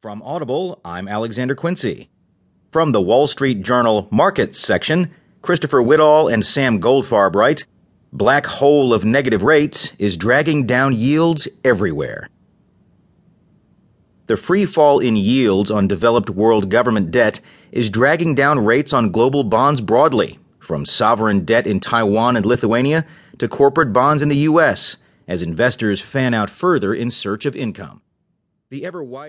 From Audible, I'm Alexander Quincy. From the Wall Street Journal Markets section, Christopher Whittall and Sam Goldfarb write Black hole of negative rates is dragging down yields everywhere. The free fall in yields on developed world government debt is dragging down rates on global bonds broadly, from sovereign debt in Taiwan and Lithuania to corporate bonds in the U.S., as investors fan out further in search of income. The ever wide